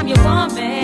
time you want me.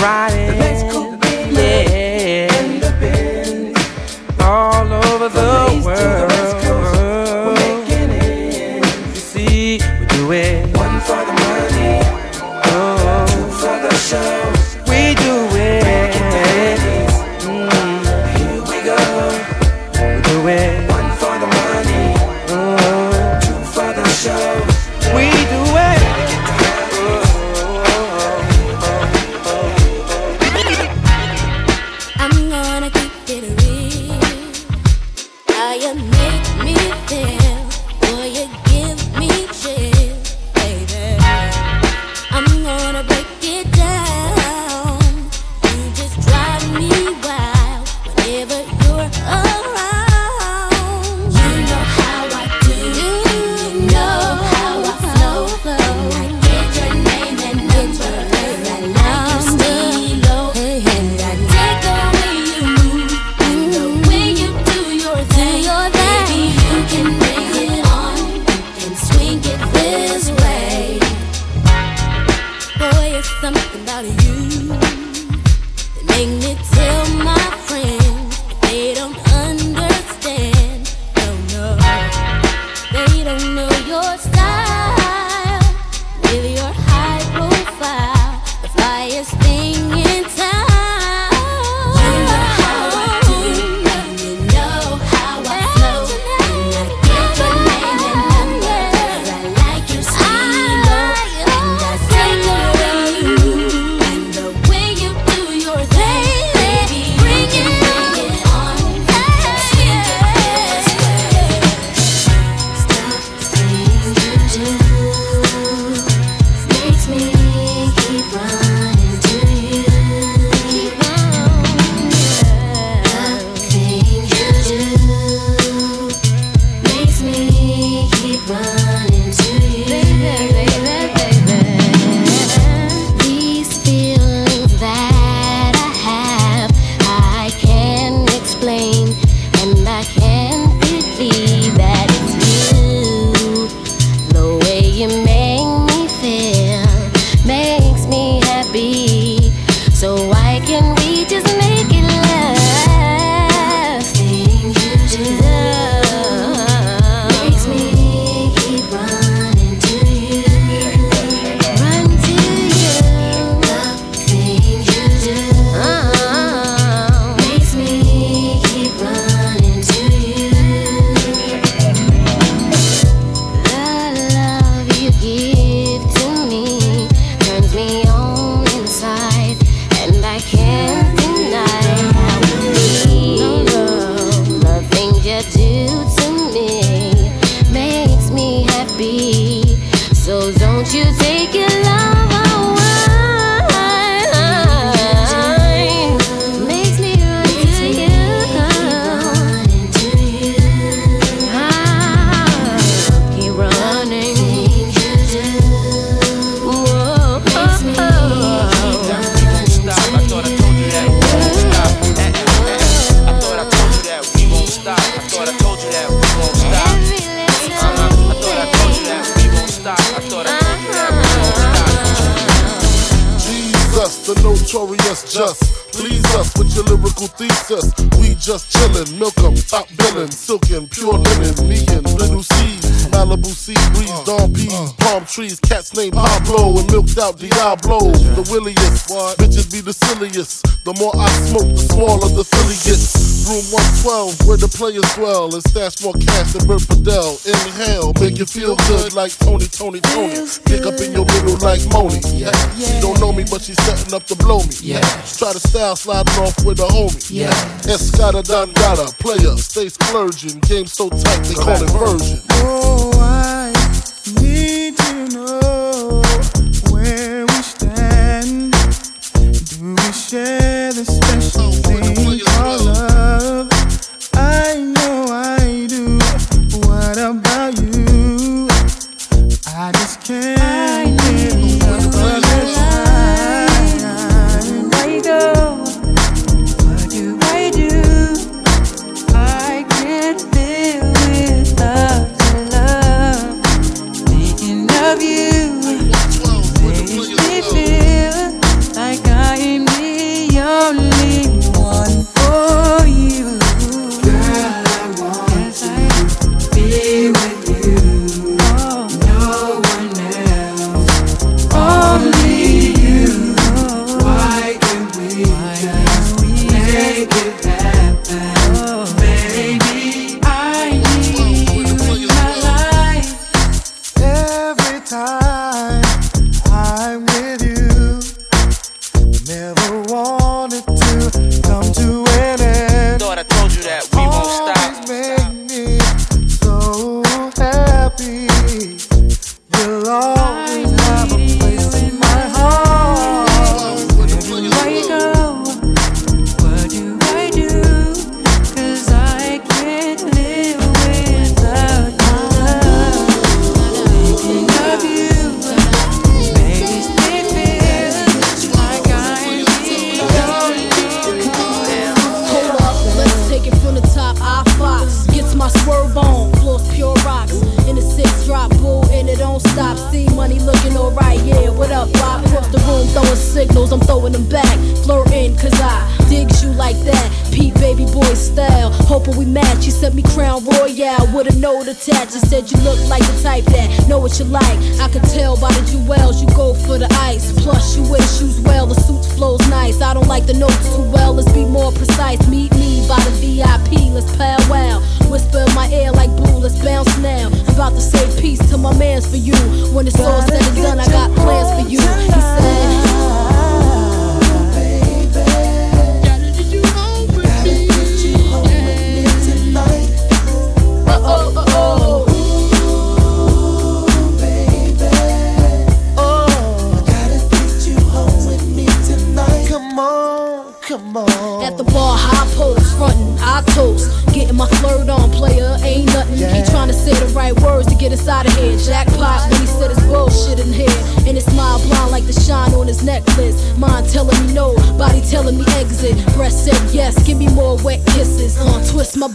Mm-hmm. Williest. Bitches be the silliest. The more I smoke, the smaller the filly gets. Room 112, where the players dwell, and stash more cash than Bert Fidel. Inhale, make you feel good like Tony, Tony, Tony. Pick up in your middle like Moni. Yeah. yeah. She don't know me, but she's setting up to blow me. Yeah. Try to style sliding off with a homie. Yeah. Escada Dangada, player, stay splurging. Game so tight, they call it version. Oh, I need to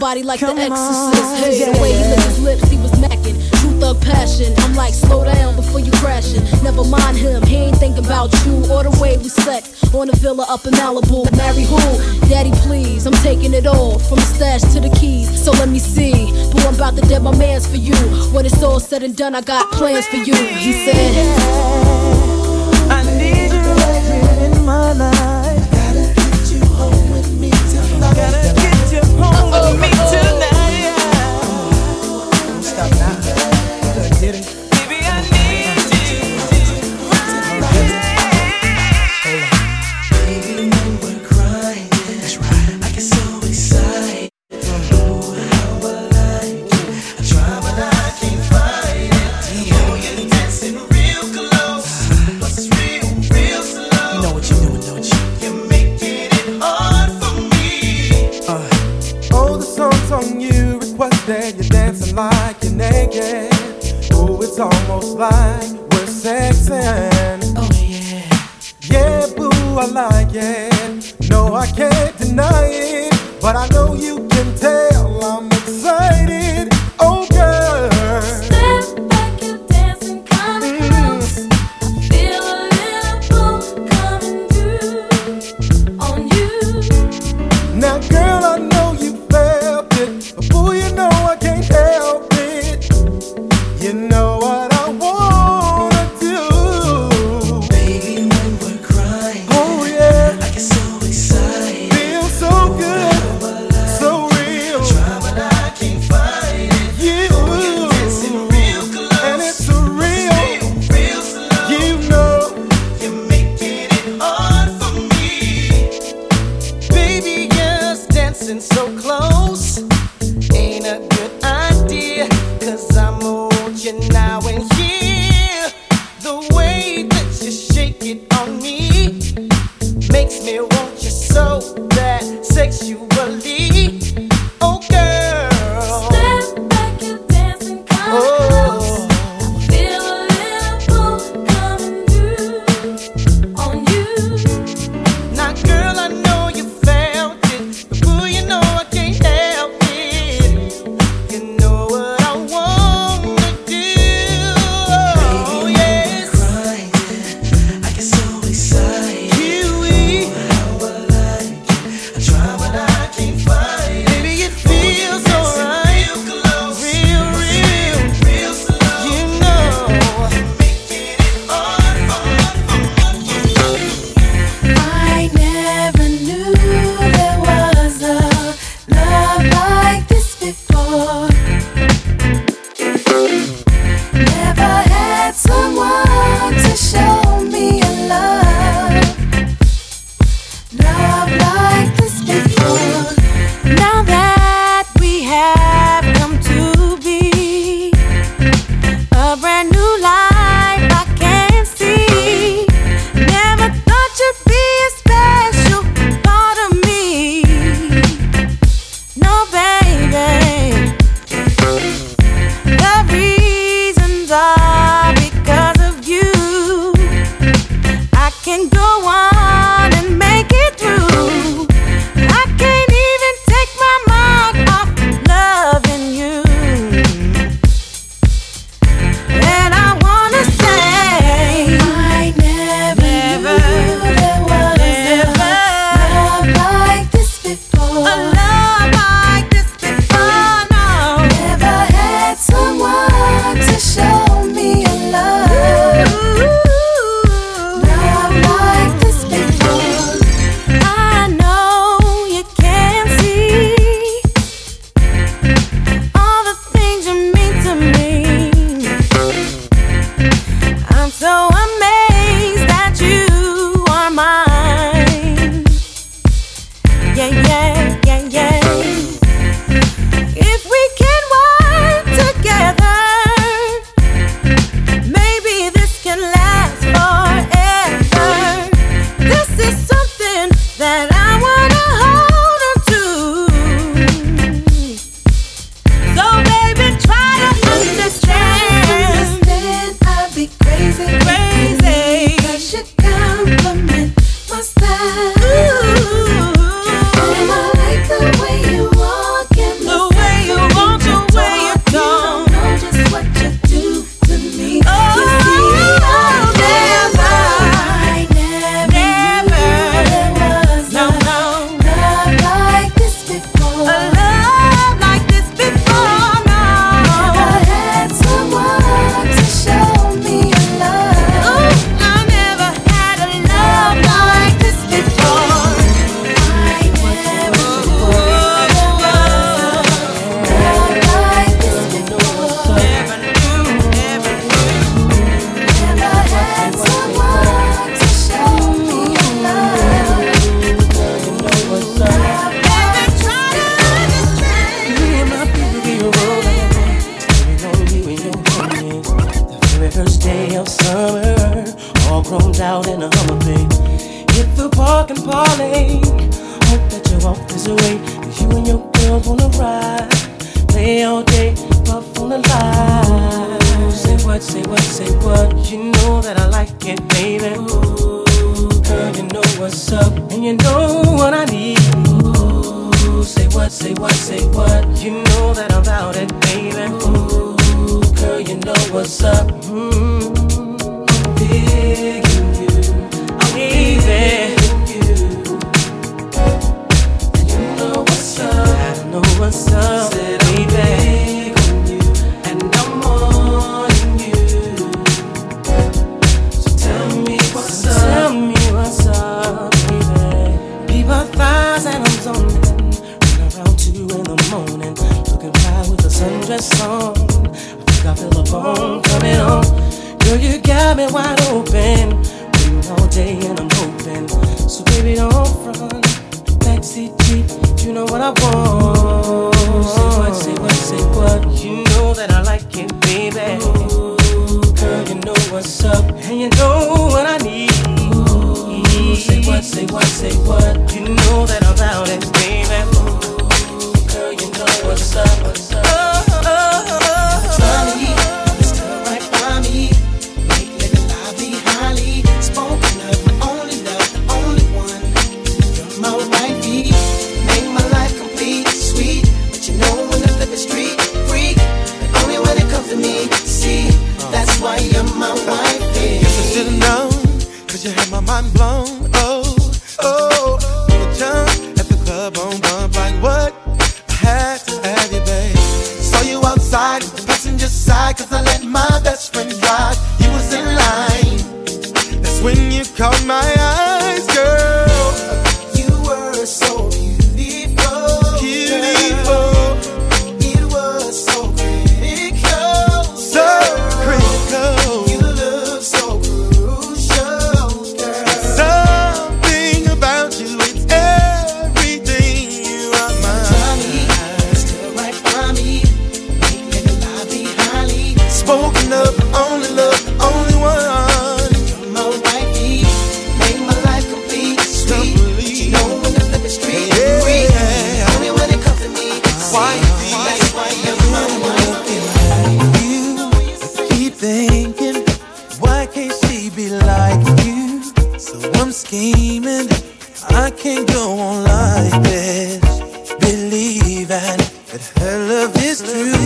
body like Come the exorcist. Hey, yeah. The way he licked his lips, he was macking. True thug passion. I'm like, slow down before you crashing. Never mind him, he ain't thinking about you or the way we sex. On a villa up in Malibu. Marry who? Daddy, please. I'm taking it all from the stash to the keys. So let me see. But I'm about to dead my man's for you. When it's all said and done, I got plans for you. He said, I need you right here in my life. what, say what. You know that I like it, baby. Ooh, girl, you know what's up, and you know what I need. Ooh, say what, say what, say what. You know that I'm about it, baby. Ooh, girl, you know what's up. Mm-hmm. Digging you, I'm easy. You. you know what's up. I know what's up. You got me wide open. Waiting all day and I'm hoping. So baby, don't front. Backseat Jeep, you know what I want. Say what, say what, say what. You know that I like it, baby. Ooh, girl, you know what's up. And you know what I need. Ooh, say what, say what, say what. You know that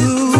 you.